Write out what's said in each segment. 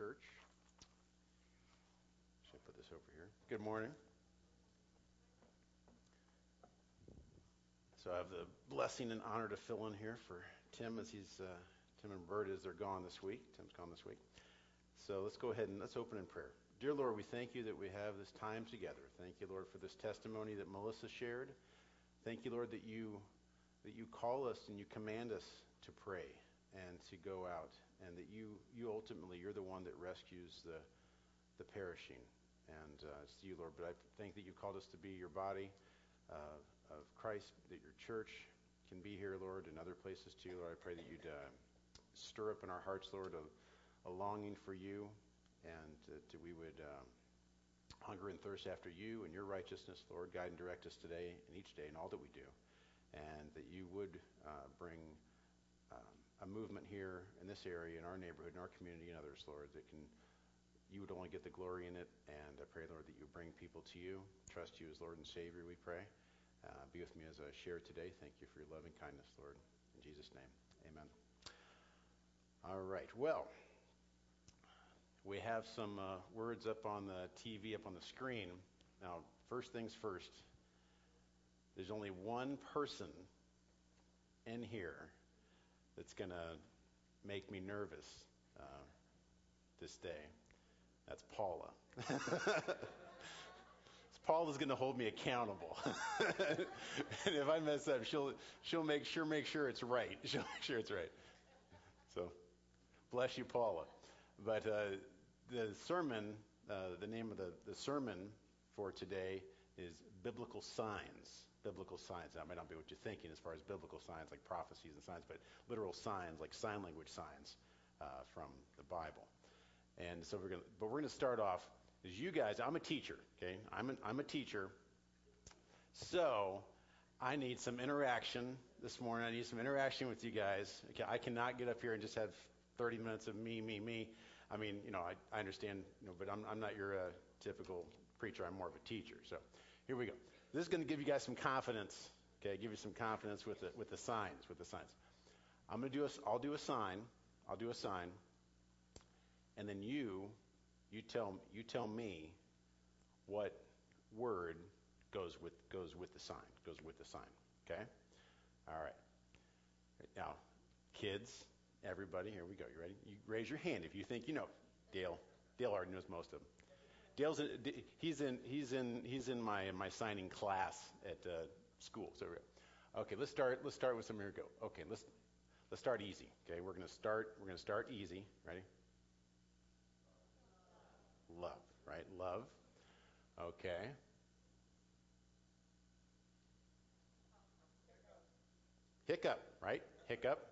Church. Should I put this over here? Good morning. So I have the blessing and honor to fill in here for Tim as he's uh, Tim and Bert as they're gone this week. Tim's gone this week. So let's go ahead and let's open in prayer. Dear Lord, we thank you that we have this time together. Thank you, Lord, for this testimony that Melissa shared. Thank you, Lord, that you that you call us and you command us to pray and to go out, and that you you ultimately you're the one that rescues the the perishing. And uh, it's you, Lord. But I thank that you called us to be your body uh, of Christ, that your church can be here, Lord, and other places too. Lord, I pray that you'd uh, stir up in our hearts, Lord, a, a longing for you, and that we would um, hunger and thirst after you and your righteousness, Lord. Guide and direct us today and each day in all that we do, and that you would uh, bring a movement here in this area, in our neighborhood, in our community, and others, Lord, that can you would only get the glory in it. And I pray, Lord, that you bring people to you, trust you as Lord and Savior, we pray. Uh, be with me as I share today. Thank you for your loving kindness, Lord. In Jesus' name, amen. All right. Well, we have some uh, words up on the TV, up on the screen. Now, first things first, there's only one person in here that's going to make me nervous uh, this day. That's Paula. Paula's going to hold me accountable. and if I mess up, she'll she'll make sure make sure it's right. She'll make sure it's right. So, bless you, Paula. But uh, the sermon, uh, the name of the, the sermon for today is biblical signs. Biblical signs. That might not be what you're thinking as far as biblical signs like prophecies and signs, but literal signs like sign language signs uh, from the Bible. And so we're going but we're going to start off as you guys, I'm a teacher, okay? I'm, an, I'm a teacher. So I need some interaction this morning. I need some interaction with you guys. Okay, I cannot get up here and just have 30 minutes of me, me, me. I mean, you know, I, I understand, you know, but I'm, I'm not your uh, typical preacher. I'm more of a teacher. So here we go. This is going to give you guys some confidence. Okay, give you some confidence with the with the signs, with the signs. I'm going to do a, I'll do a sign. I'll do a sign and then you you tell you tell me what word goes with goes with the sign goes with the sign okay all right now kids everybody here we go you ready you raise your hand if you think you know dale dale already knows most of them dale's in, he's in he's in he's in my my signing class at uh, school so okay let's start let's start with some here go okay let's let's start easy okay we're to start we're to start easy ready love, right? Love. Okay. Hiccup, right? Hiccup.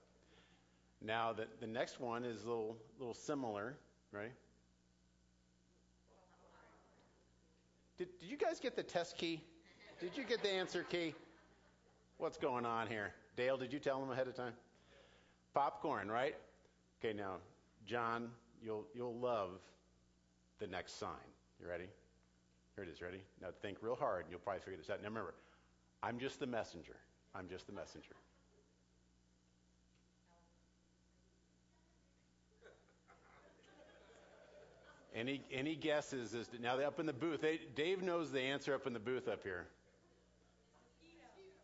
Now the, the next one is a little little similar, right? Did, did you guys get the test key? Did you get the answer key? What's going on here? Dale, did you tell them ahead of time? Popcorn, right? Okay, now, John, you'll you'll love the next sign. You ready? Here it is. Ready? Now think real hard, and you'll probably figure this out. Now remember, I'm just the messenger. I'm just the messenger. Any any guesses as to, now they're up in the booth? They, Dave knows the answer up in the booth up here.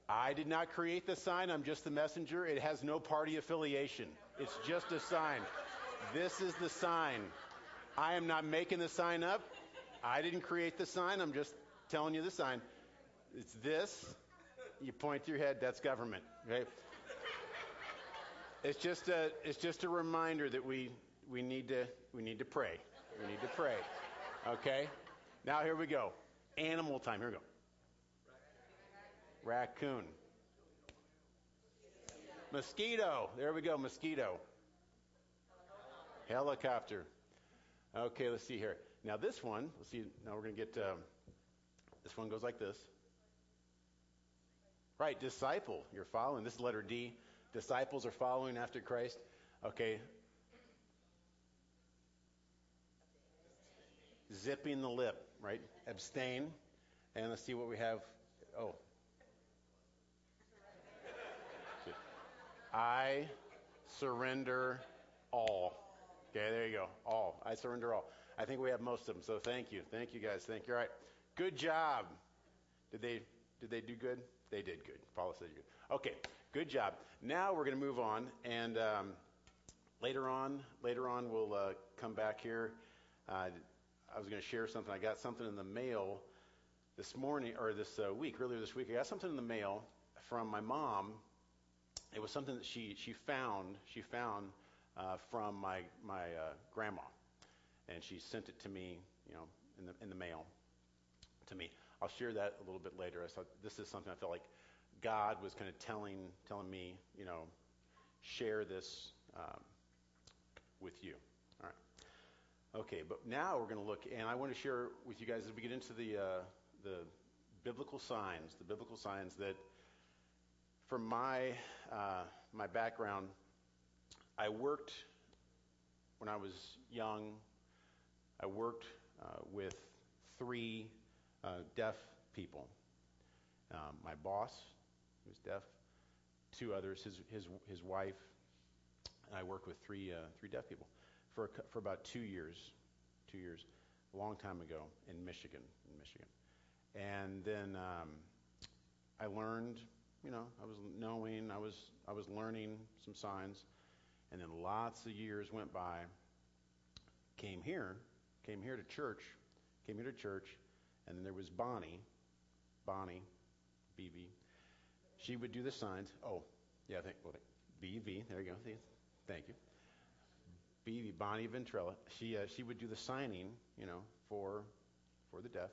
I did not create the sign. I'm just the messenger. It has no party affiliation. It's just a sign. This is the sign. I am not making the sign up. I didn't create the sign. I'm just telling you the sign. It's this. You point to your head. That's government. Okay. It's just a. It's just a reminder that we we need to we need to pray. We need to pray. Okay. Now here we go. Animal time. Here we go. Raccoon. Mosquito. There we go. Mosquito. Helicopter. Okay, let's see here. Now this one, let's see. Now we're going to get. Um, this one goes like this. Right, disciple. You're following. This is letter D. Disciples are following after Christ. Okay. Zipping the lip, right? Abstain. And let's see what we have. Oh. I surrender all. Okay, there you go. All. I surrender all. I think we have most of them. So thank you. Thank you guys. Thank you. All right. Good job. Did they did they do good? They did good. Paula said good. Okay. Good job. Now we're going to move on, and um, later on, later on, we'll uh, come back here. Uh, I was going to share something. I got something in the mail this morning or this uh, week, earlier this week. I got something in the mail from my mom. It was something that she she found. She found uh, from my my uh, grandma, and she sent it to me, you know, in the in the mail to me. I'll share that a little bit later. I thought this is something I felt like God was kind of telling telling me, you know, share this um, with you. Okay, but now we're going to look, and I want to share with you guys as we get into the uh, the biblical signs, the biblical signs that, from my uh, my background, I worked when I was young. I worked uh, with three uh, deaf people. Um, my boss, was deaf, two others, his his his wife, and I worked with three uh, three deaf people for for about two years, two years, a long time ago in Michigan, in Michigan, and then um, I learned, you know, I was knowing, I was I was learning some signs, and then lots of years went by. Came here, came here to church, came here to church, and then there was Bonnie, Bonnie, BB. She would do the signs. Oh, yeah, I think well, BV. There you go. Thank you. BV, Bonnie Ventrella. She uh, she would do the signing, you know, for for the deaf,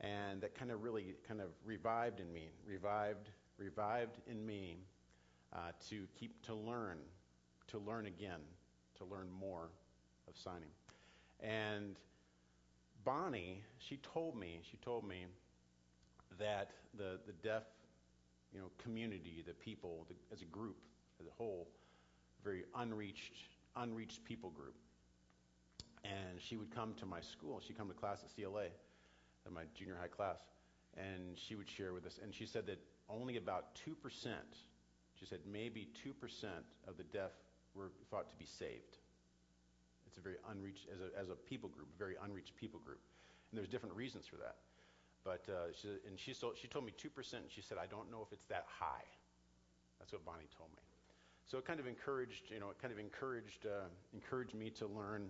and that kind of really kind of revived in me, revived revived in me uh, to keep to learn, to learn again, to learn more of signing, and Bonnie, she told me, she told me that the, the deaf, you know, community, the people, the, as a group, as a whole, very unreached, unreached people group. And she would come to my school. She'd come to class at CLA, at my junior high class, and she would share with us. And she said that only about 2%, she said maybe 2% of the deaf were thought to be saved. It's a very unreached, as a, as a people group, a very unreached people group. And there's different reasons for that. But, uh, she, and she, so, she told me 2%, and she said, I don't know if it's that high. That's what Bonnie told me. So it kind of encouraged, you know, it kind of encouraged, uh, encouraged me to learn,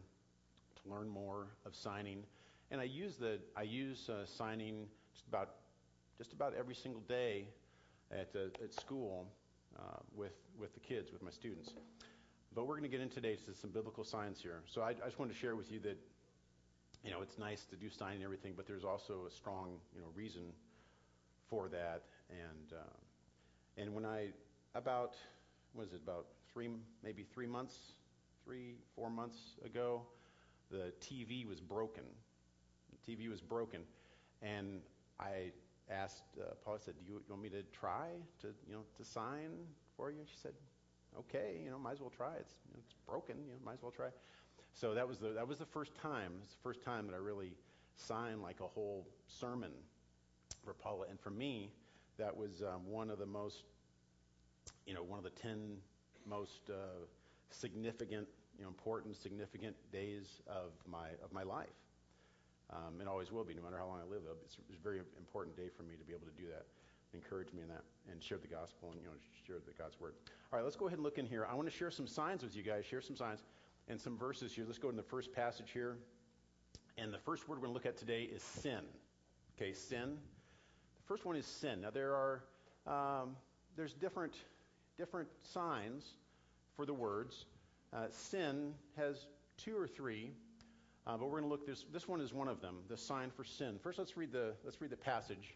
to learn more of signing. And I use the, I use uh, signing just about, just about every single day at, uh, at school uh, with, with the kids, with my students. But we're going to get into today to some biblical signs here. So I, I just wanted to share with you that, you know, it's nice to do signing and everything, but there's also a strong, you know, reason for that. And uh, and when I about was it about three maybe three months, three four months ago, the TV was broken. The TV was broken, and I asked uh, Paula. I said, "Do you, you want me to try to you know to sign for you?" She said, okay, you know, might as well try. It's you know, it's broken, you know, might as well try. So that was the that was the first time. It's the first time that I really signed like a whole sermon for Paula, and for me, that was um, one of the most, you know, one of the ten most uh, significant, you know, important, significant days of my of my life. Um, it always will be, no matter how long I live. It's, it's a very important day for me to be able to do that encourage me in that and share the gospel and you know share the God's word. All right, let's go ahead and look in here. I want to share some signs with you guys. Share some signs and some verses here. Let's go in the first passage here. And the first word we're going to look at today is sin. Okay, sin. The first one is sin. Now there are um, there's different different signs for the words. Uh, sin has two or three, uh, but we're going to look this. This one is one of them. The sign for sin. First, let's read the let's read the passage.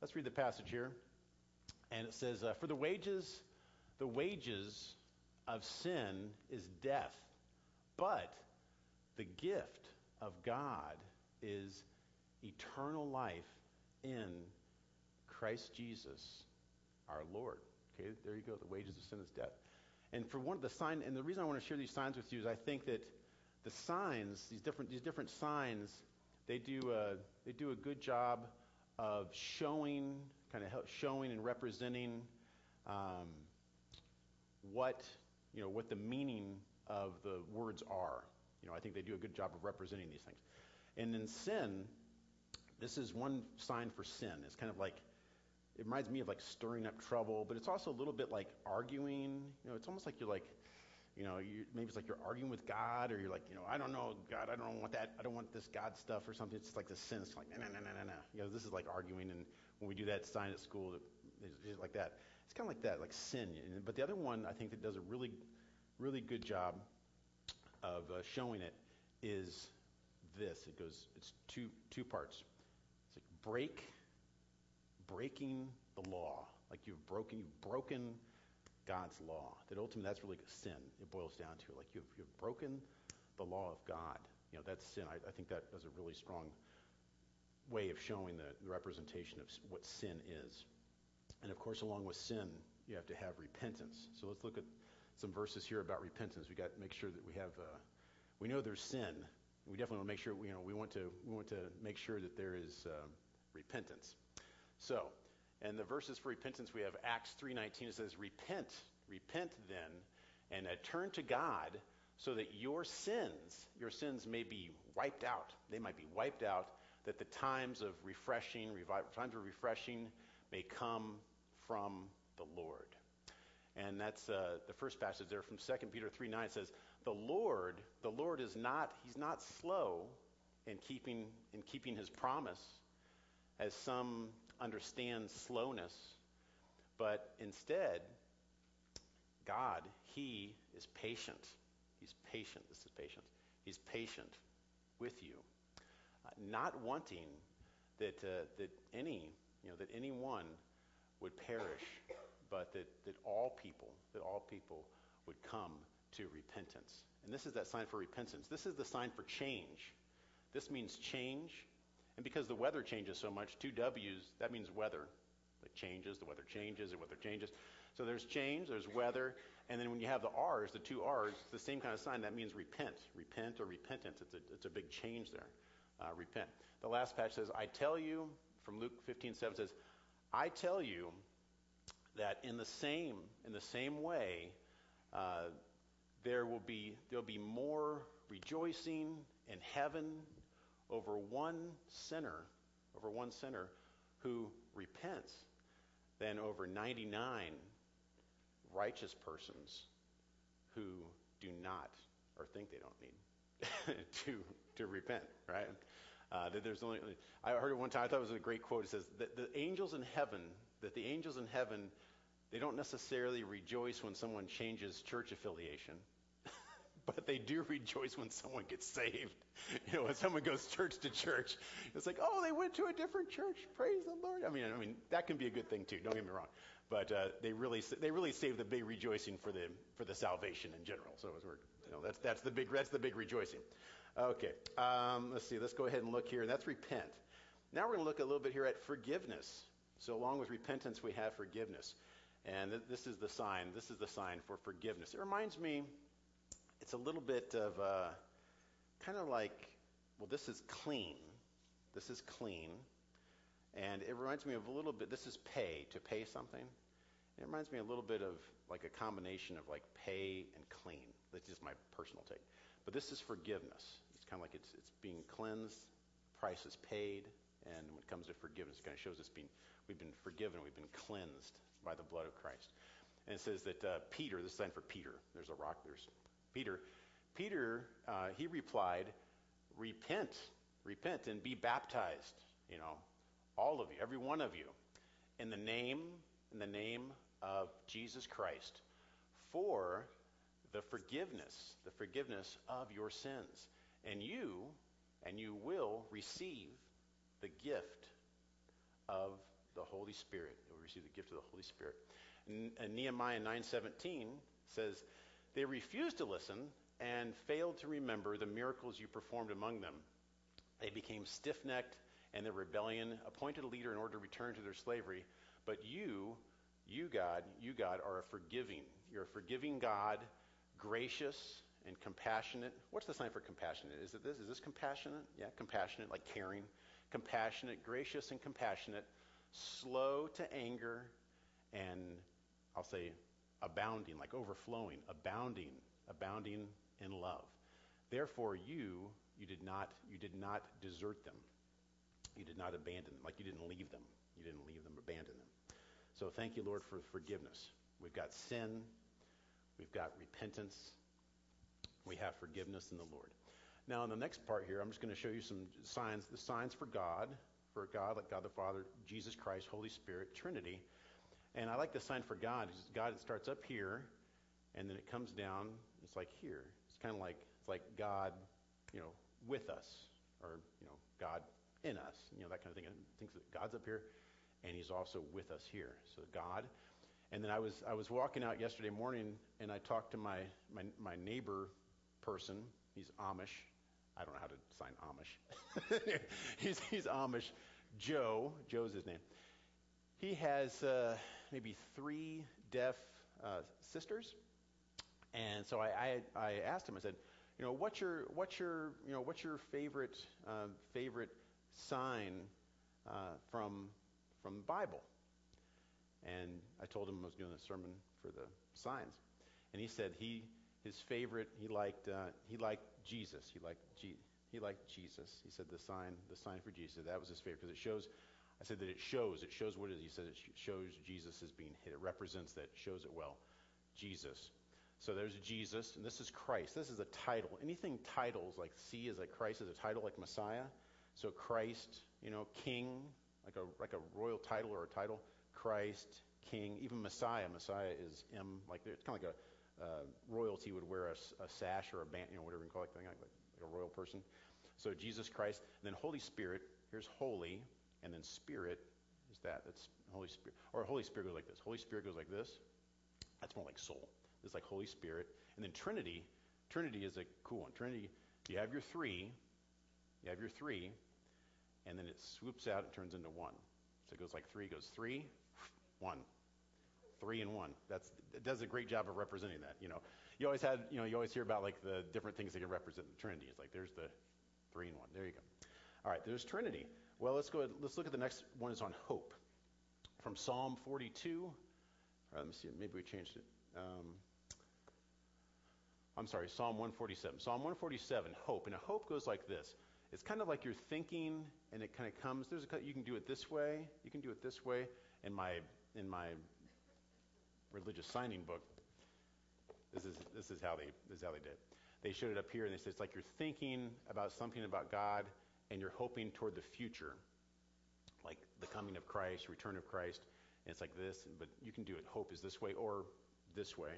Let's read the passage here. And it says, uh, For the wages, the wages of sin is death, but the gift of God is eternal life in Christ Jesus our Lord. Okay, there you go. The wages of sin is death. And for one of the sign, and the reason I want to share these signs with you is I think that the signs, these different these different signs, they do a, they do a good job of showing, kind of showing and representing um, what you know what the meaning of the words are. You know, I think they do a good job of representing these things. And in sin, this is one sign for sin. It's kind of like it reminds me of like stirring up trouble, but it's also a little bit like arguing. You know, it's almost like you're like, you know, you, maybe it's like you're arguing with God, or you're like, you know, I don't know, God, I don't want that, I don't want this God stuff or something. It's like the sin. Like, no, no, no, no, no. You know, this is like arguing, and when we do that sign at school, it's, it's like that. It's kind of like that, like sin. But the other one, I think that does a really, really good job of uh, showing it is this. It goes, it's two two parts. It's like break breaking the law, like you've broken, you've broken God's law. That ultimately, that's really sin. It boils down to like you've, you've broken the law of God. You know, that's sin. I, I think that is a really strong way of showing the, the representation of what sin is. And of course, along with sin, you have to have repentance. So let's look at some verses here about repentance. We got to make sure that we have. Uh, we know there's sin. We definitely want to make sure. You know, we want to we want to make sure that there is uh, repentance. So, and the verses for repentance we have Acts 3:19 it says repent, repent then and uh, turn to God so that your sins, your sins may be wiped out. They might be wiped out that the times of refreshing, revive, times of refreshing may come from the Lord. And that's uh, the first passage there from 2 Peter 3 9 says, The Lord, the Lord is not, he's not slow in keeping in keeping his promise, as some understand slowness, but instead, God, He is patient. He's patient. This is patience. He's patient with you, uh, not wanting that uh, that any you know that anyone would perish, but that that all people that all people would come to repentance. And this is that sign for repentance. This is the sign for change. This means change and because the weather changes so much, two W's, that means weather. It changes, the weather changes, the weather changes. So there's change, there's weather, and then when you have the R's, the two R's, it's the same kind of sign. That means repent, repent or repentance. It's a, it's a big change there. Uh, repent. The last patch says, I tell you, from Luke 15, 7 says, I tell you that in the same, in the same way, uh, there will be, there'll be more rejoicing in heaven over one sinner, over one sinner who repents than over 99 righteous persons who do not or think they don't need to to repent, right? Uh, that there's only I heard it one time. I thought it was a great quote. It says that the angels in heaven, that the angels in heaven, they don't necessarily rejoice when someone changes church affiliation but they do rejoice when someone gets saved. You know, when someone goes church to church, it's like, oh, they went to a different church. Praise the Lord. I mean, I mean that can be a good thing too. Don't get me wrong, but uh, they really they really save the big rejoicing for the for the salvation in general. So you know, that's that's the big that's the big rejoicing. Okay, um, let's see. Let's go ahead and look here. That's repent. Now we're going to look a little bit here at forgiveness. So along with repentance, we have forgiveness, and th- this is the sign. This is the sign for forgiveness. It reminds me it's a little bit of kind of like, well, this is clean. This is clean. And it reminds me of a little bit, this is pay, to pay something. It reminds me a little bit of like a combination of like pay and clean. That's just my personal take. But this is forgiveness. It's kind of like it's, it's being cleansed, price is paid, and when it comes to forgiveness, it kind of shows us being, we've been forgiven, we've been cleansed by the blood of Christ. And it says that uh, Peter, this is sign for Peter. There's a rock, there's Peter. Peter, uh, he replied, Repent, repent, and be baptized. You know, all of you, every one of you, in the name, in the name of Jesus Christ, for the forgiveness, the forgiveness of your sins. And you, and you will receive the gift of the Holy Spirit. You will receive the gift of the Holy Spirit. And, and Nehemiah 9:17 says, they refused to listen and failed to remember the miracles you performed among them. They became stiff necked and their rebellion appointed a leader in order to return to their slavery. But you, you God, you God are a forgiving. You're a forgiving God, gracious and compassionate. What's the sign for compassionate? Is it this? Is this compassionate? Yeah, compassionate, like caring. Compassionate, gracious and compassionate, slow to anger, and I'll say abounding, like overflowing, abounding, abounding in love. Therefore, you you did not you did not desert them. You did not abandon them. Like you didn't leave them. You didn't leave them, abandon them. So thank you, Lord, for forgiveness. We've got sin. We've got repentance. We have forgiveness in the Lord. Now, in the next part here, I'm just going to show you some signs, the signs for God, for God, like God the Father, Jesus Christ, Holy Spirit, Trinity. And I like the sign for God. God it starts up here, and then it comes down. It's like here. It's kind of like it's like God, you know, with us, or you know, God in us, you know, that kind of thing. And thinks that God's up here, and He's also with us here. So God. And then I was I was walking out yesterday morning, and I talked to my my, my neighbor person. He's Amish. I don't know how to sign Amish. he's, he's Amish. Joe, Joe's his name. He has uh, maybe three deaf uh, sisters, and so I, I, I, asked him. I said, you know, what's your what's your you know what's your favorite uh, favorite sign uh, from from the Bible? And I told him I was doing a sermon for the signs, and he said he his favorite he liked uh, he liked Jesus. He liked G- he liked Jesus. He said the sign the sign for Jesus. That was his favorite because it shows. I said that it shows. It shows what it is. He said it shows Jesus is being hit. It represents that. Shows it well. Jesus. So there's Jesus, and this is Christ. This is a title. Anything titles like C is like Christ is a title like Messiah. So Christ, you know, King, like a like a royal title or a title. Christ, King, even Messiah. Messiah is M, like it's kind of like a uh, royalty would wear a, a, sash or a band, you know, whatever you call it, like, like a royal person. So Jesus Christ, and then Holy Spirit. Here's holy, and then Spirit is that. That's Holy Spirit. Or Holy Spirit goes like this. Holy Spirit goes like this. That's more like soul. It's like Holy Spirit. And then Trinity. Trinity is a cool one. Trinity, you have your three. You have your three, and then it swoops out and turns into one. So it goes like three, goes three, one three and one. That's it does a great job of representing that. You know, you always had, you know, you always hear about like the different things that can represent the Trinity. It's like there's the three and one. There you go. All right, there's Trinity. Well, let's go. Ahead, Let's look at the next one. Is on hope, from Psalm 42. All right, let me see. Maybe we changed it. Um, I'm sorry, Psalm 147. Psalm 147, hope, and a hope goes like this. It's kind of like you're thinking, and it kind of comes. There's a you can do it this way. You can do it this way. In my in my religious signing book, this is, this is, how, they, this is how they did it. They showed it up here, and they said it's like you're thinking about something about God, and you're hoping toward the future, like the coming of Christ, return of Christ. And it's like this, but you can do it. Hope is this way or this way.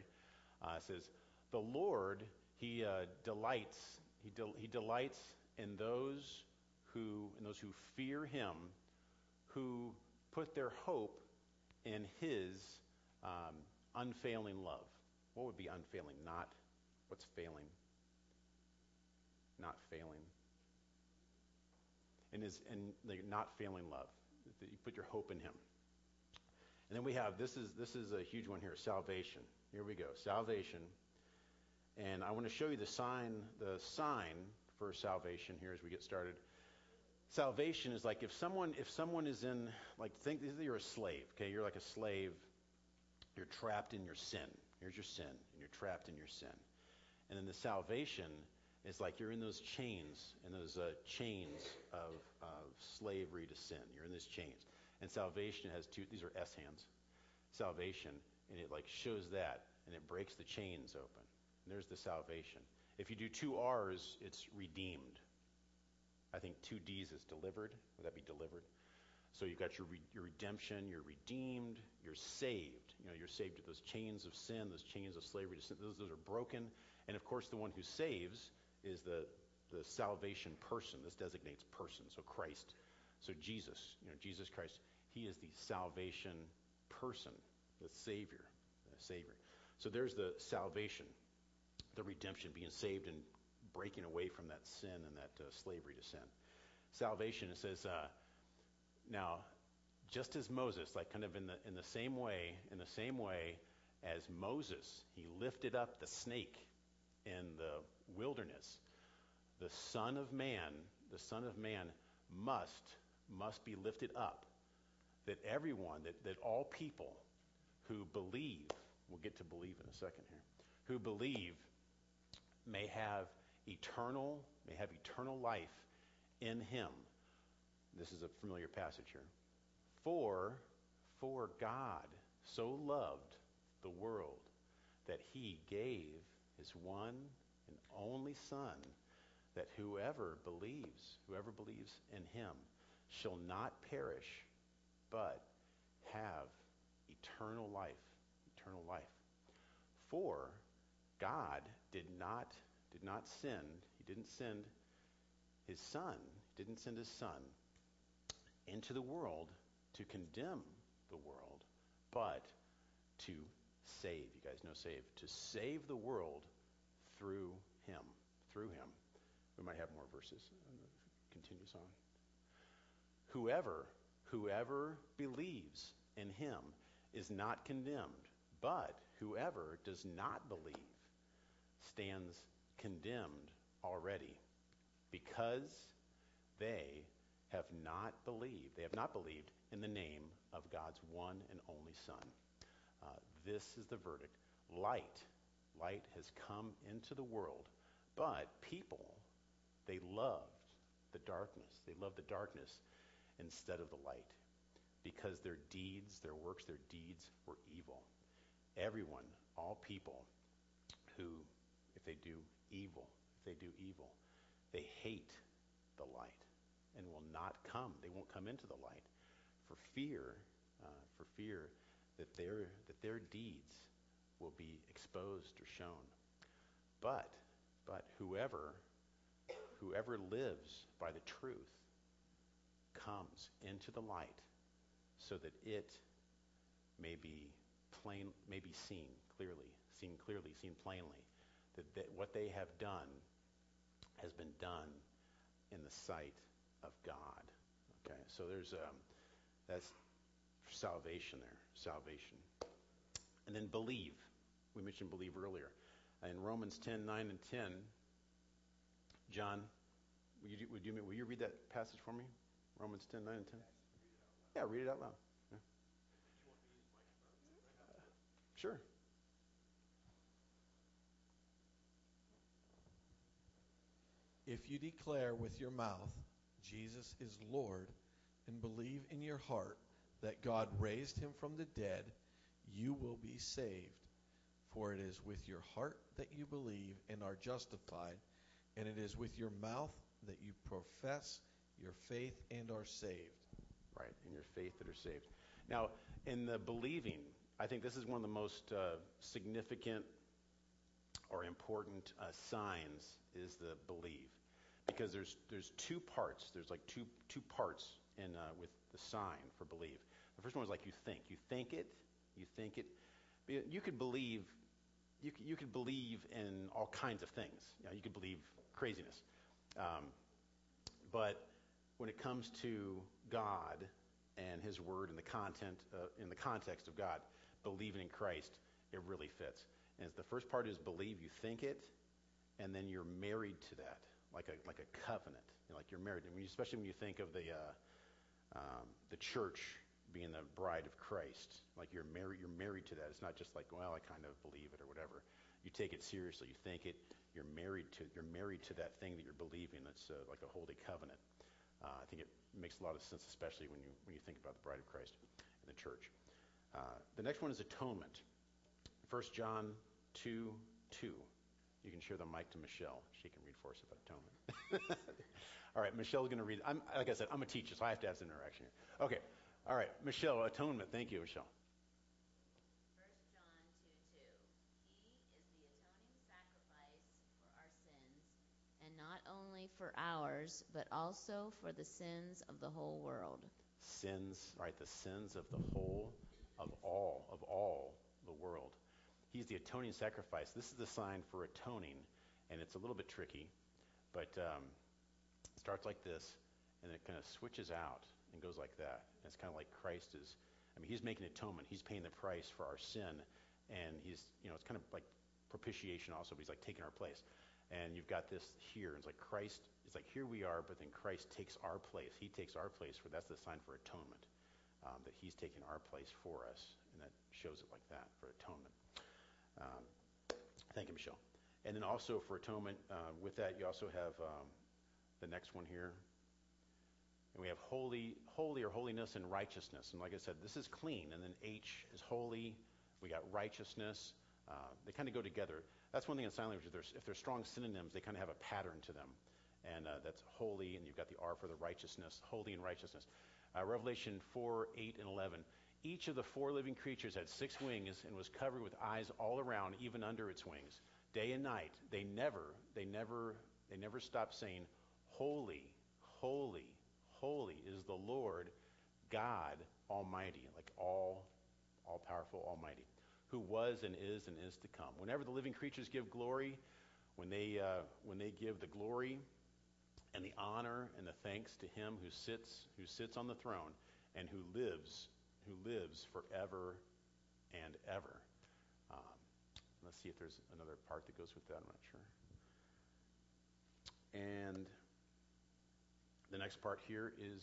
Uh, it says, the Lord, He uh, delights, he, he delights in those who, in those who fear Him, who put their hope in His um, unfailing love. What would be unfailing? Not what's failing? Not failing. And is and like not failing love. That you put your hope in Him. And then we have this is this is a huge one here. Salvation. Here we go. Salvation. And I want to show you the sign the sign for salvation here as we get started. Salvation is like if someone if someone is in like think you're a slave. Okay, you're like a slave you're trapped in your sin. Here's your sin, and you're trapped in your sin. And then the salvation is like you're in those chains, in those uh, chains of, of slavery to sin. You're in these chains. And salvation has two, these are S hands. Salvation, and it like shows that, and it breaks the chains open. And there's the salvation. If you do two R's, it's redeemed. I think two D's is delivered. Would that be delivered? So you've got your, re- your redemption, you're redeemed, you're saved. You know, you're saved to those chains of sin, those chains of slavery to sin. Those, those are broken. And of course, the one who saves is the, the salvation person. This designates person. So Christ. So Jesus, you know, Jesus Christ, he is the salvation person, the Savior, the Savior. So there's the salvation, the redemption, being saved and breaking away from that sin and that uh, slavery to sin. Salvation, it says, uh, now, just as Moses, like kind of in the, in the same way, in the same way as Moses, he lifted up the snake in the wilderness. The Son of Man, the Son of Man must, must be lifted up. That everyone, that, that all people who believe, we'll get to believe in a second here, who believe may have eternal, may have eternal life in him. This is a familiar passage here. For, for God so loved the world that he gave his one and only Son, that whoever believes, whoever believes in him, shall not perish, but have eternal life. Eternal life. For God did not did not send, he didn't send his son, he didn't send his son into the world to condemn the world, but to save. You guys know save. To save the world through him. Through him. We might have more verses. Continues on. Whoever, whoever believes in him is not condemned, but whoever does not believe stands condemned already because they have not believed. They have not believed in the name of God's one and only Son. Uh, this is the verdict. Light, light has come into the world, but people, they loved the darkness. They loved the darkness instead of the light because their deeds, their works, their deeds were evil. Everyone, all people who, if they do evil, if they do evil, they hate the light and will not come. They won't come into the light for fear, uh, for fear that their that their deeds will be exposed or shown. But but whoever whoever lives by the truth comes into the light so that it may be plain may be seen clearly, seen clearly, seen plainly that, that what they have done has been done in the sight of God. Okay, so there's um, that's salvation there, salvation, and then believe. We mentioned believe earlier. In Romans 10, 9 and 10, John, would you, you, will you read that passage for me? Romans 10, 9 and 10? Yeah, read it out loud. Yeah. Sure. If you declare with your mouth Jesus is Lord and believe in your heart that God raised him from the dead, you will be saved. For it is with your heart that you believe and are justified, and it is with your mouth that you profess your faith and are saved. Right, in your faith that are saved. Now, in the believing, I think this is one of the most uh, significant or important uh, signs is the believe, because there's there's two parts. There's like two two parts in uh, with the sign for believe. The first one is like you think. You think it. You think it. You could believe. You you could believe in all kinds of things. You, know, you could believe craziness, um, but when it comes to God and His Word and the content uh, in the context of God, believing in Christ, it really fits. And the first part is believe, you think it, and then you're married to that, like a like a covenant, you know, like you're married. I mean, especially when you think of the uh, um, the church being the bride of Christ, like you're married. You're married to that. It's not just like, well, I kind of believe it or whatever. You take it seriously. You think it. You're married to. You're married to that thing that you're believing. That's uh, like a holy covenant. Uh, I think it makes a lot of sense, especially when you when you think about the bride of Christ and the church. Uh, the next one is atonement. 1 John 2 2. You can share the mic to Michelle. She can read for us about atonement. All right, Michelle's going to read. I'm, like I said, I'm a teacher, so I have to have some interaction here. Okay. All right, Michelle, atonement. Thank you, Michelle. Not only for ours, but also for the sins of the whole world. Sins, right? The sins of the whole, of all, of all the world. He's the atoning sacrifice. This is the sign for atoning, and it's a little bit tricky, but um, it starts like this, and it kind of switches out and goes like that. And it's kind of like Christ is. I mean, he's making atonement. He's paying the price for our sin, and he's, you know, it's kind of like propitiation also. But he's like taking our place. And you've got this here. It's like Christ, it's like here we are, but then Christ takes our place. He takes our place for that's the sign for atonement, um, that He's taking our place for us, and that shows it like that for atonement. Um, thank you, Michelle. And then also for atonement, uh, with that, you also have um, the next one here. And we have holy, holy or holiness and righteousness. And like I said, this is clean. And then H is holy. We got righteousness. Uh, they kind of go together. That's one thing in sign language. If there's, if strong synonyms, they kind of have a pattern to them. And uh, that's holy, and you've got the R for the righteousness, holy and righteousness. Uh, Revelation 4, 8, and 11. Each of the four living creatures had six wings and was covered with eyes all around, even under its wings. Day and night, they never, they never, they never stop saying, Holy, holy, holy is the Lord God Almighty, like all, all powerful, Almighty, who was and is and is to come. Whenever the living creatures give glory, when they, uh, when they give the glory and the honor and the thanks to him who sits, who sits on the throne and who lives, who lives forever and ever. Um, let's see if there's another part that goes with that. I'm not sure. And the next part here is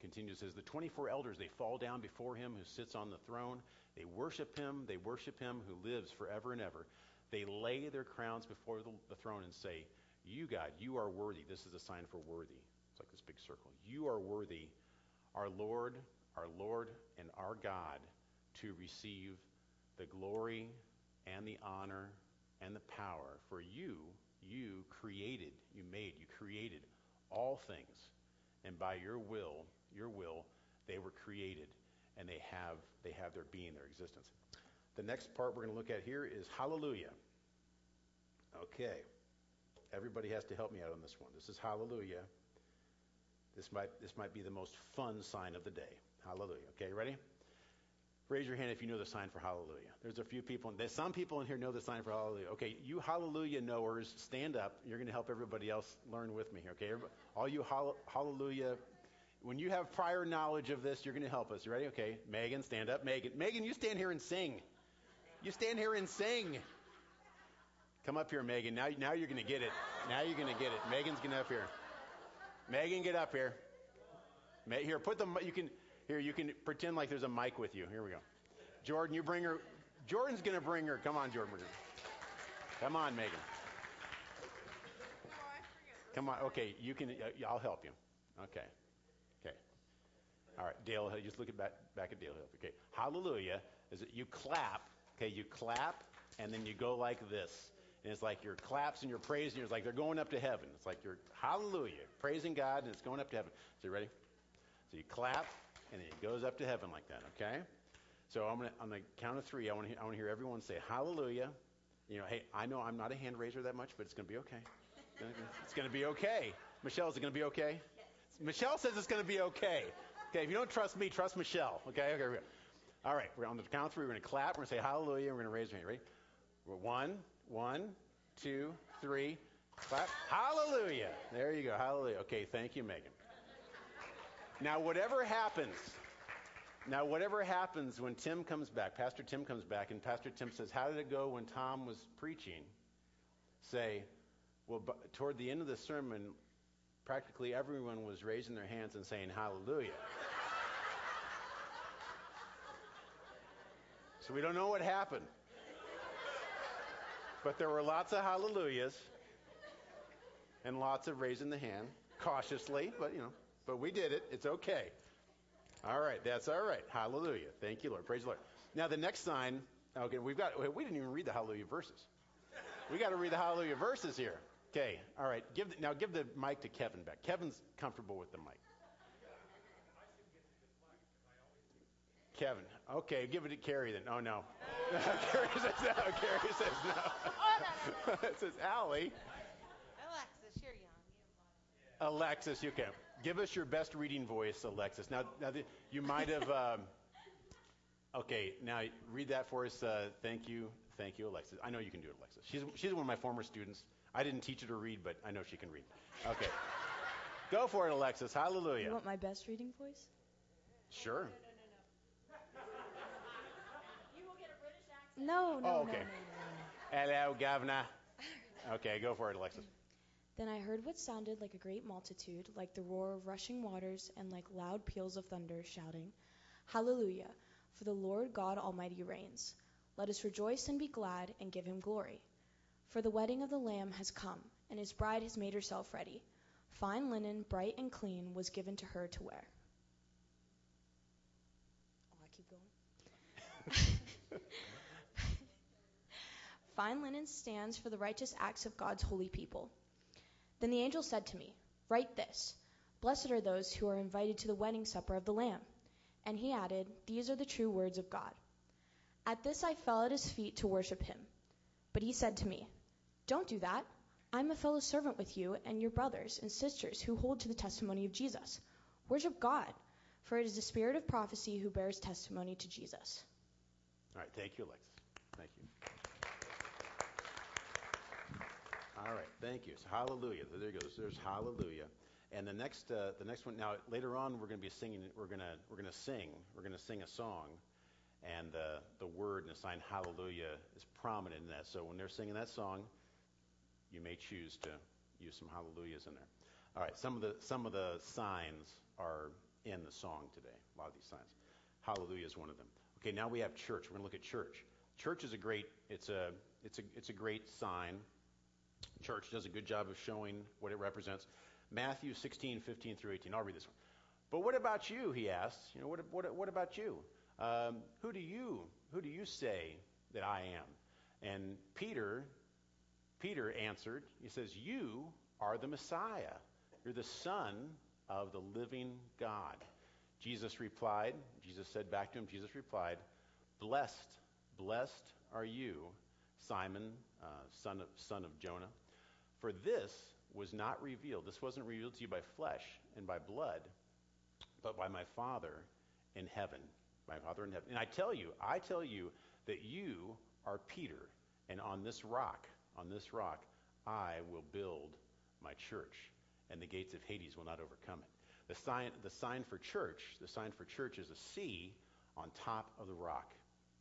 continues says the 24 elders they fall down before him who sits on the throne. They worship him they worship him who lives forever and ever. They lay their crowns before the, the throne and say you god you are worthy this is a sign for worthy. It's like this big circle. You are worthy our lord our lord and our god to receive the glory and the honor and the power. For you you created you made you created all things and by your will, your will, they were created and they have they have their being, their existence. The next part we're going to look at here is hallelujah. Okay. Everybody has to help me out on this one. This is hallelujah. This might this might be the most fun sign of the day. Hallelujah. Okay, ready? Raise your hand if you know the sign for hallelujah. There's a few people. There's some people in here know the sign for hallelujah. Okay, you hallelujah knowers, stand up. You're going to help everybody else learn with me here. Okay, all you hallelujah. When you have prior knowledge of this, you're going to help us. You ready? Okay, Megan, stand up. Megan, Megan, you stand here and sing. You stand here and sing. Come up here, Megan. Now, now you're going to get it. Now you're going to get it. Megan's going to up here. Megan, get up here. Here, put the. You can. Here, you can pretend like there's a mic with you. Here we go. Jordan, you bring her. Jordan's going to bring her. Come on, Jordan. Come on, Megan. Come on. Okay, you can. Uh, I'll help you. Okay. Okay. All right, Dale. Just look at back, back at Dale. Okay. Hallelujah is that you clap. Okay, you clap and then you go like this. And it's like your claps and your praise, and it's like they're going up to heaven. It's like you're hallelujah, praising God, and it's going up to heaven. So you ready? So you clap, and it goes up to heaven like that, okay? So I'm gonna, on the count of three, I want to I want to hear everyone say hallelujah. You know, hey, I know I'm not a hand raiser that much, but it's gonna be okay. It's gonna be okay. Michelle, is it gonna be okay? Yes. Michelle says it's gonna be okay. Okay, if you don't trust me, trust Michelle. Okay, okay, here we go. All right, we're on the count of three. We're gonna clap. We're gonna say hallelujah. We're gonna raise our hand. Ready? We're one, one, two, three. Clap. Hallelujah. There you go. Hallelujah. Okay, thank you, Megan. Now, whatever happens, now whatever happens when Tim comes back, Pastor Tim comes back, and Pastor Tim says, "How did it go when Tom was preaching?" Say, well, toward the end of the sermon, practically everyone was raising their hands and saying Hallelujah. so we don't know what happened. But there were lots of hallelujahs and lots of raising the hand, cautiously, but you know. But we did it. It's okay. All right, that's all right. Hallelujah. Thank you, Lord. Praise the Lord. Now the next sign. Okay, we've got. We didn't even read the Hallelujah verses. We got to read the Hallelujah verses here. Okay. All right. Give the, now give the mic to Kevin back. Kevin's comfortable with the mic. Kevin. Okay, give it to Carrie then. Oh no. Carrie says no. Carrie says no. it says Allie. Alexis, you're young. Alexis, you can. Give us your best reading voice, Alexis. Now, now the, you might have. Um, okay, now read that for us. Uh, thank you, thank you, Alexis. I know you can do it, Alexis. She's she's one of my former students. I didn't teach her to read, but I know she can read. Okay, go for it, Alexis. Hallelujah. You want my best reading voice? Sure. No, no, oh, okay. no, no, no. Hello, governor. Okay, go for it, Alexis. Then I heard what sounded like a great multitude, like the roar of rushing waters, and like loud peals of thunder, shouting, Hallelujah! For the Lord God Almighty reigns. Let us rejoice and be glad and give him glory. For the wedding of the Lamb has come, and his bride has made herself ready. Fine linen, bright and clean, was given to her to wear. Oh, I keep going. Fine linen stands for the righteous acts of God's holy people. Then the angel said to me, Write this Blessed are those who are invited to the wedding supper of the Lamb. And he added, These are the true words of God. At this I fell at his feet to worship him. But he said to me, don't do that. I'm a fellow servant with you and your brothers and sisters who hold to the testimony of Jesus. Worship God, for it is the spirit of prophecy who bears testimony to Jesus. All right, thank you, Alexis. Thank you. All right, thank you. So hallelujah. There goes. There's hallelujah. And the next, uh, the next one. Now later on, we're going to be singing. We're going to, we're to sing. We're going to sing a song, and uh, the word and the sign hallelujah is prominent in that. So when they're singing that song, you may choose to use some hallelujahs in there. All right, some of the some of the signs are in the song today. A lot of these signs. Hallelujah is one of them. Okay, now we have church. We're going to look at church. Church is a great it's a it's a it's a great sign. Church does a good job of showing what it represents. Matthew 16, 15 through 18. I'll read this one. But what about you? He asks. You know, what what what about you? Um, who do you who do you say that I am? And Peter Peter answered, he says, You are the Messiah. You're the Son of the living God. Jesus replied, Jesus said back to him, Jesus replied, Blessed, blessed are you, Simon, uh, son, of, son of Jonah. For this was not revealed. This wasn't revealed to you by flesh and by blood, but by my Father in heaven. My Father in heaven. And I tell you, I tell you that you are Peter, and on this rock, on this rock I will build my church, and the gates of Hades will not overcome it. The sign, the sign for church, the sign for church is a C on top of the rock.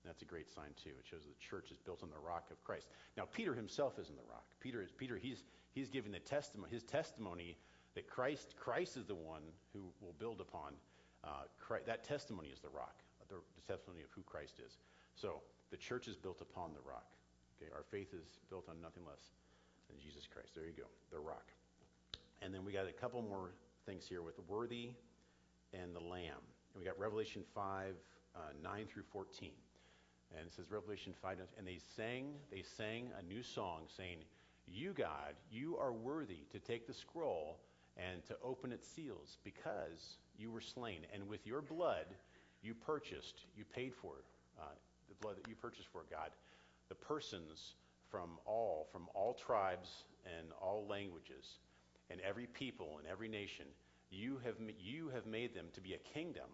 That's a great sign too. It shows the church is built on the rock of Christ. Now Peter himself isn't the rock. Peter is Peter. He's he's giving the testimony. His testimony that Christ Christ is the one who will build upon. Uh, Christ, that testimony is the rock. The, the testimony of who Christ is. So the church is built upon the rock. Okay, our faith is built on nothing less than Jesus Christ. There you go, the rock. And then we got a couple more things here with worthy and the lamb. And we got Revelation 5, uh, 9 through 14. And it says Revelation 5, and they sang, they sang a new song saying, You, God, you are worthy to take the scroll and to open its seals because you were slain. And with your blood, you purchased, you paid for uh, the blood that you purchased for, God, the persons from all, from all tribes and all languages and every people and every nation. You have, you have made them to be a kingdom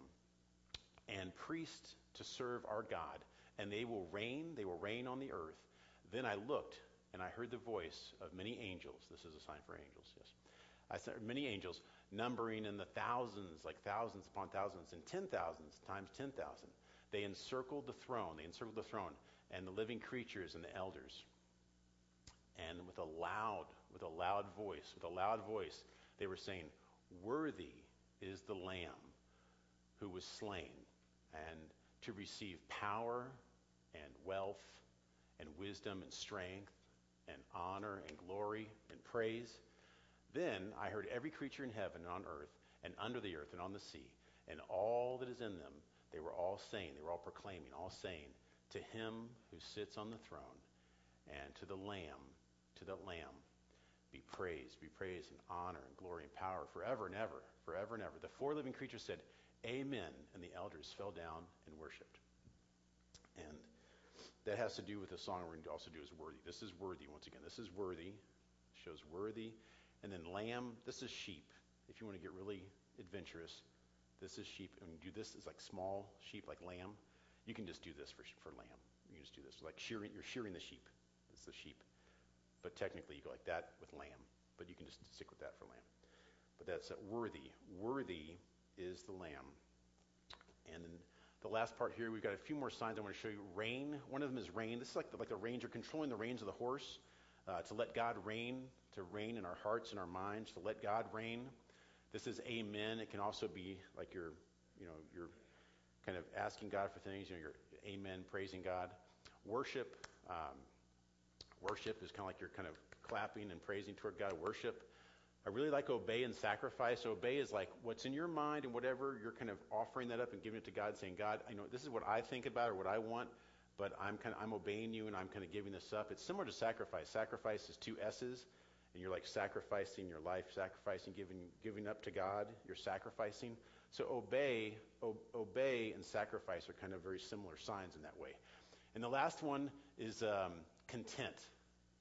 and priests to serve our God, and they will reign, they will reign on the earth. Then I looked, and I heard the voice of many angels. This is a sign for angels, yes. I saw many angels numbering in the thousands, like thousands upon thousands, and ten thousands times ten thousand. They encircled the throne. They encircled the throne and the living creatures and the elders. And with a loud, with a loud voice, with a loud voice, they were saying, Worthy is the Lamb who was slain, and to receive power and wealth and wisdom and strength and honor and glory and praise. Then I heard every creature in heaven and on earth and under the earth and on the sea and all that is in them, they were all saying, they were all proclaiming, all saying, to him who sits on the throne and to the Lamb, to the Lamb, be praised, be praised and honor and glory and power forever and ever, forever and ever. The four living creatures said, Amen, and the elders fell down and worshiped. And that has to do with the song we're going to also do is worthy. This is worthy once again. This is worthy. Shows worthy. And then lamb, this is sheep. If you want to get really adventurous, this is sheep. And do this is like small sheep, like lamb. You can just do this for, for lamb. You can just do this. Like shearing, you're shearing the sheep. It's the sheep. But technically, you go like that with lamb. But you can just stick with that for lamb. But that's uh, worthy. Worthy is the lamb. And then the last part here, we've got a few more signs I want to show you. Reign. One of them is reign. This is like the, like a ranger controlling the reins of the horse. Uh, to let God reign, to reign in our hearts and our minds, to let God reign. This is amen. It can also be like your, you know, your kind of asking God for things, you know, your amen, praising God. Worship, um, worship is kind of like you're kind of clapping and praising toward God. Worship. I really like obey and sacrifice. Obey is like what's in your mind and whatever you're kind of offering that up and giving it to God, saying, God, I know this is what I think about or what I want, but I'm kind of I'm obeying you and I'm kind of giving this up. It's similar to sacrifice. Sacrifice is two S's, and you're like sacrificing your life, sacrificing, giving giving up to God. You're sacrificing. So obey, o- obey, and sacrifice are kind of very similar signs in that way. And the last one is um, content.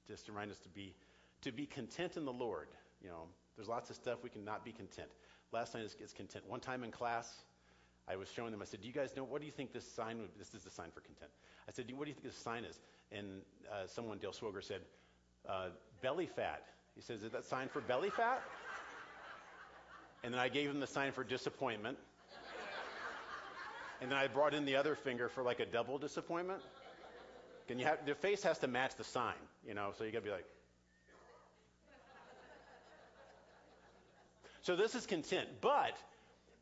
Just to remind us to be to be content in the Lord. You know, there's lots of stuff we cannot be content. Last night is, content. One time in class, I was showing them. I said, "Do you guys know what do you think this sign? Would, this is the sign for content." I said, "What do you think this sign is?" And uh, someone, Dale Swoger, said, uh, "Belly fat." He says, "Is that sign for belly fat?" And then I gave him the sign for disappointment. And then I brought in the other finger for like a double disappointment. Can you have the face has to match the sign, you know? So you got to be like. So this is content, but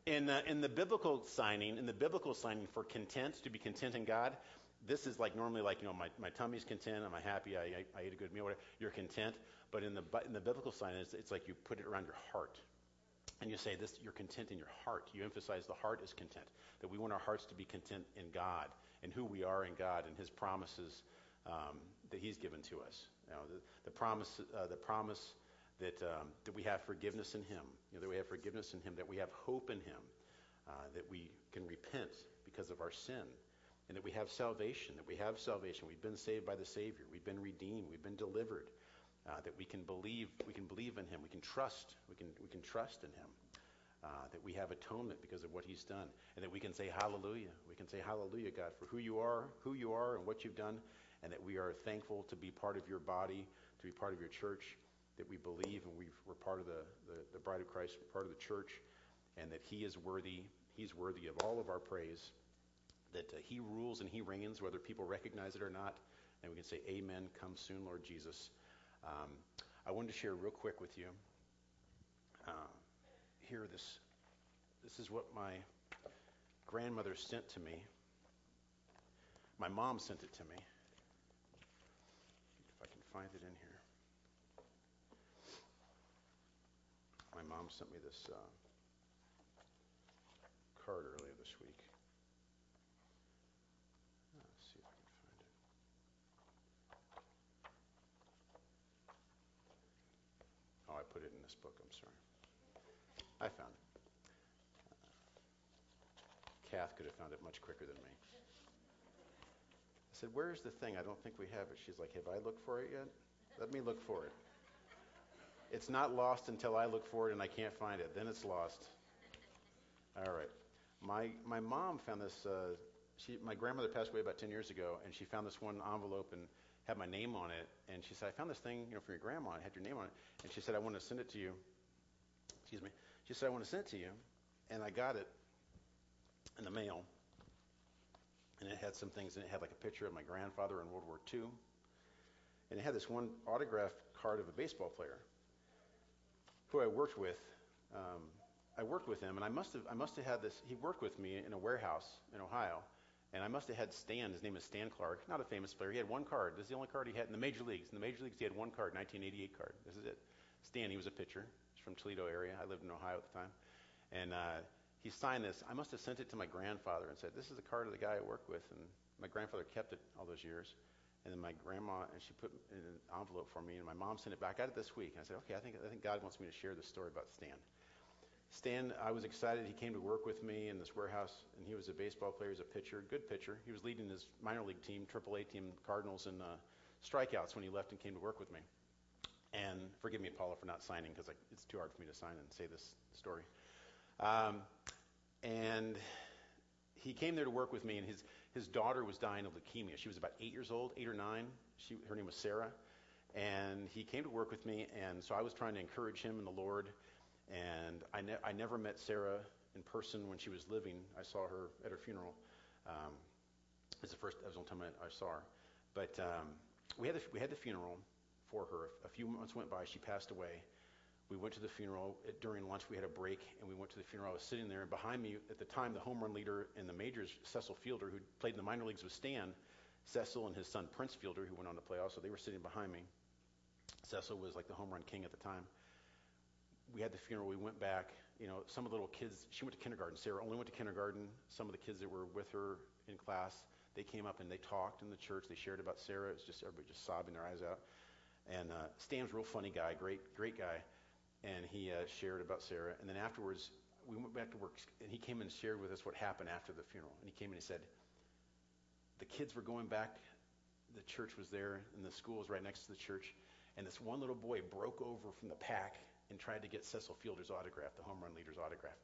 in the, in the biblical signing, in the biblical signing for content, to be content in God, this is like normally like you know my, my tummy's content, am I happy? I, I, I ate a good meal, whatever. You're content, but in the in the biblical sign, it's, it's like you put it around your heart, and you say this: you're content in your heart. You emphasize the heart is content. That we want our hearts to be content in God and who we are in God and His promises um, that He's given to us. You know, the, the promise, uh, the promise that um, that we have forgiveness in Him. You know, that we have forgiveness in Him. That we have hope in Him. Uh, that we can repent because of our sin and that we have salvation, that we have salvation. We've been saved by the Savior. We've been redeemed. We've been delivered. Uh, that we can believe, we can believe in Him. We can trust. We can we can trust in Him. Uh, that we have atonement because of what He's done, and that we can say Hallelujah. We can say Hallelujah, God, for who you are, who you are, and what you've done, and that we are thankful to be part of your body, to be part of your church. That we believe and we are part of the, the, the bride of Christ, part of the church, and that He is worthy. He's worthy of all of our praise that uh, He rules and He reigns, whether people recognize it or not. And we can say, Amen. Come soon, Lord Jesus. Um, I wanted to share real quick with you. Uh, here, this this is what my grandmother sent to me. My mom sent it to me. If I can find it in here. My mom sent me this uh, card earlier this week. Let's see if I can find it. Oh, I put it in this book. I'm sorry. I found it. Uh, Kath could have found it much quicker than me. I said, Where's the thing? I don't think we have it. She's like, Have I looked for it yet? Let me look for it. It's not lost until I look for it and I can't find it. Then it's lost. All right. My, my mom found this. Uh, she, my grandmother passed away about 10 years ago, and she found this one envelope and had my name on it. And she said, I found this thing, you know, from your grandma. It had your name on it. And she said, I want to send it to you. Excuse me. She said, I want to send it to you. And I got it in the mail. And it had some things, and it had like a picture of my grandfather in World War II. And it had this one autographed card of a baseball player who I worked with. Um, I worked with him, and I must have I must have had this. He worked with me in a warehouse in Ohio, and I must have had Stan. His name is Stan Clark, not a famous player. He had one card. This is the only card he had in the major leagues. In the major leagues, he had one card, 1988 card. This is it. Stan, he was a pitcher. He's from Toledo area. I lived in Ohio at the time, and uh, he signed this. I must have sent it to my grandfather and said, "This is the card of the guy I worked with." And my grandfather kept it all those years. And then my grandma, and she put in an envelope for me, and my mom sent it back. I got it this week. And I said, okay, I think, I think God wants me to share this story about Stan. Stan, I was excited. He came to work with me in this warehouse, and he was a baseball player. He was a pitcher, good pitcher. He was leading his minor league team, AAA team, Cardinals, in uh, strikeouts when he left and came to work with me. And forgive me, Paula, for not signing because it's too hard for me to sign and say this story. Um, and he came there to work with me, and his his daughter was dying of leukemia. She was about eight years old, eight or nine. She, her name was Sarah. And he came to work with me, and so I was trying to encourage him in the Lord. And I, ne- I never met Sarah in person when she was living. I saw her at her funeral. Um, it was the first, that was the only time I, I saw her. But um, we, had the, we had the funeral for her. A few months went by. She passed away. We went to the funeral. During lunch, we had a break, and we went to the funeral. I was sitting there, and behind me, at the time, the home run leader in the majors, Cecil Fielder, who played in the minor leagues with Stan, Cecil and his son Prince Fielder, who went on to play also, they were sitting behind me. Cecil was like the home run king at the time. We had the funeral. We went back. You know, some of the little kids. She went to kindergarten. Sarah only went to kindergarten. Some of the kids that were with her in class, they came up and they talked in the church. They shared about Sarah. It's just everybody just sobbing their eyes out. And uh, Stan's a real funny guy, great, great guy. And he uh, shared about Sarah. And then afterwards, we went back to work, and he came and shared with us what happened after the funeral. And he came and he said, the kids were going back. The church was there, and the school was right next to the church. And this one little boy broke over from the pack and tried to get Cecil Fielder's autograph, the home run leader's autograph.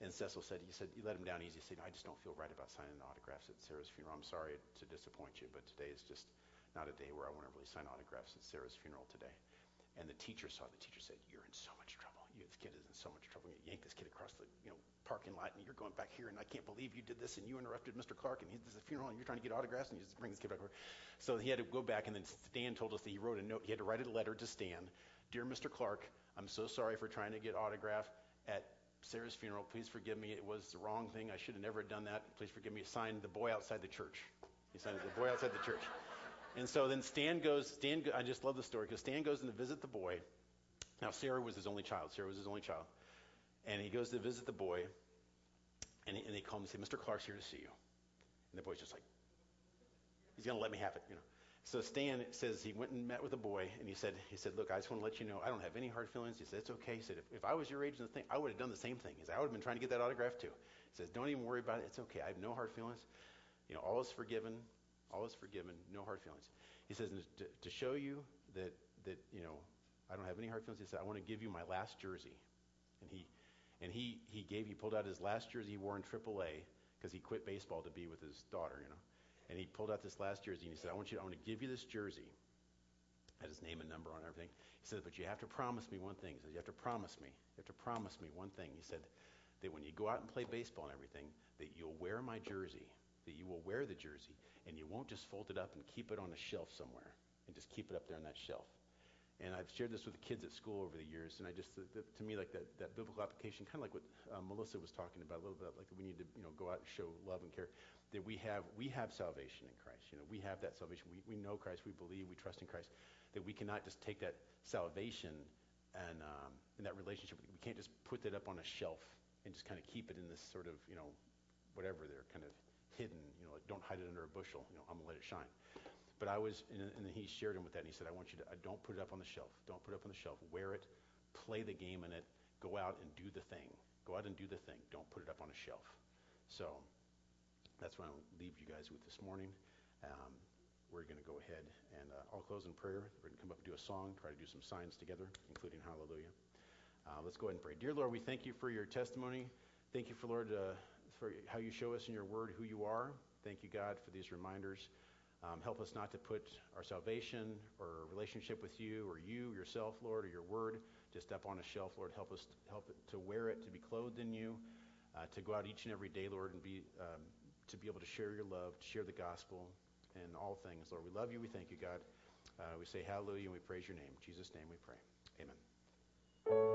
And Cecil said, he said, you let him down easy. He said, I just don't feel right about signing autographs at Sarah's funeral. I'm sorry to disappoint you, but today is just not a day where I want to really sign autographs at Sarah's funeral today. And the teacher saw, the teacher said, you're in so much trouble. You, this kid is in so much trouble. You yank this kid across the you know, parking lot, and you're going back here, and I can't believe you did this, and you interrupted Mr. Clark, and he's at the funeral, and you're trying to get autographs, and you just bring this kid back over. So he had to go back, and then Stan told us that he wrote a note. He had to write a letter to Stan. Dear Mr. Clark, I'm so sorry for trying to get autograph at Sarah's funeral. Please forgive me. It was the wrong thing. I should have never done that. Please forgive me. Signed the boy outside the church. He signed the boy outside the church. And so then Stan goes, Stan, I just love the story because Stan goes in to visit the boy. Now, Sarah was his only child. Sarah was his only child. And he goes to visit the boy, and, he, and they call him and say, Mr. Clark's here to see you. And the boy's just like, he's going to let me have it, you know. So Stan says he went and met with the boy, and he said, he said, look, I just want to let you know, I don't have any hard feelings. He said, it's okay. He said, if, if I was your age and the thing, I would have done the same thing. He said, I would have been trying to get that autograph too. He says, don't even worry about it. It's okay. I have no hard feelings. You know, all is forgiven. All is forgiven. No hard feelings. He says, to, to show you that, that, you know, I don't have any hard feelings, he said, I want to give you my last jersey. And he, and he, he gave, he pulled out his last jersey he wore in AAA because he quit baseball to be with his daughter, you know. And he pulled out this last jersey and he said, I want you, I want to give you this jersey. Had his name and number on everything. He said, but you have to promise me one thing. He said, you have to promise me. You have to promise me one thing. He said that when you go out and play baseball and everything, that you'll wear my jersey, that you will wear the jersey, and you won't just fold it up and keep it on a shelf somewhere and just keep it up there on that shelf. And I've shared this with the kids at school over the years, and I just, the, to me, like that, that biblical application, kind of like what uh, Melissa was talking about a little bit, like we need to, you know, go out and show love and care. That we have, we have salvation in Christ. You know, we have that salvation. We, we know Christ. We believe. We trust in Christ. That we cannot just take that salvation and um, in that relationship. We can't just put that up on a shelf and just kind of keep it in this sort of, you know, whatever they're kind of hidden. You know, don't hide it under a bushel. You know, I'm gonna let it shine. But I was, and, and he shared him with that, and he said, I want you to, uh, don't put it up on the shelf. Don't put it up on the shelf. Wear it, play the game in it, go out and do the thing. Go out and do the thing. Don't put it up on a shelf. So that's what I'll leave you guys with this morning. Um, we're going to go ahead and uh, I'll close in prayer. We're going to come up and do a song, try to do some signs together, including hallelujah. Uh, let's go ahead and pray. Dear Lord, we thank you for your testimony. Thank you for, Lord, uh, for how you show us in your word who you are. Thank you, God, for these reminders. Um, help us not to put our salvation or relationship with you or you yourself, Lord, or your word just up on a shelf, Lord. Help us help to wear it, to be clothed in you, uh, to go out each and every day, Lord, and be um, to be able to share your love, to share the gospel and all things, Lord. We love you. We thank you, God. Uh, we say hallelujah and we praise your name. In Jesus' name we pray. Amen.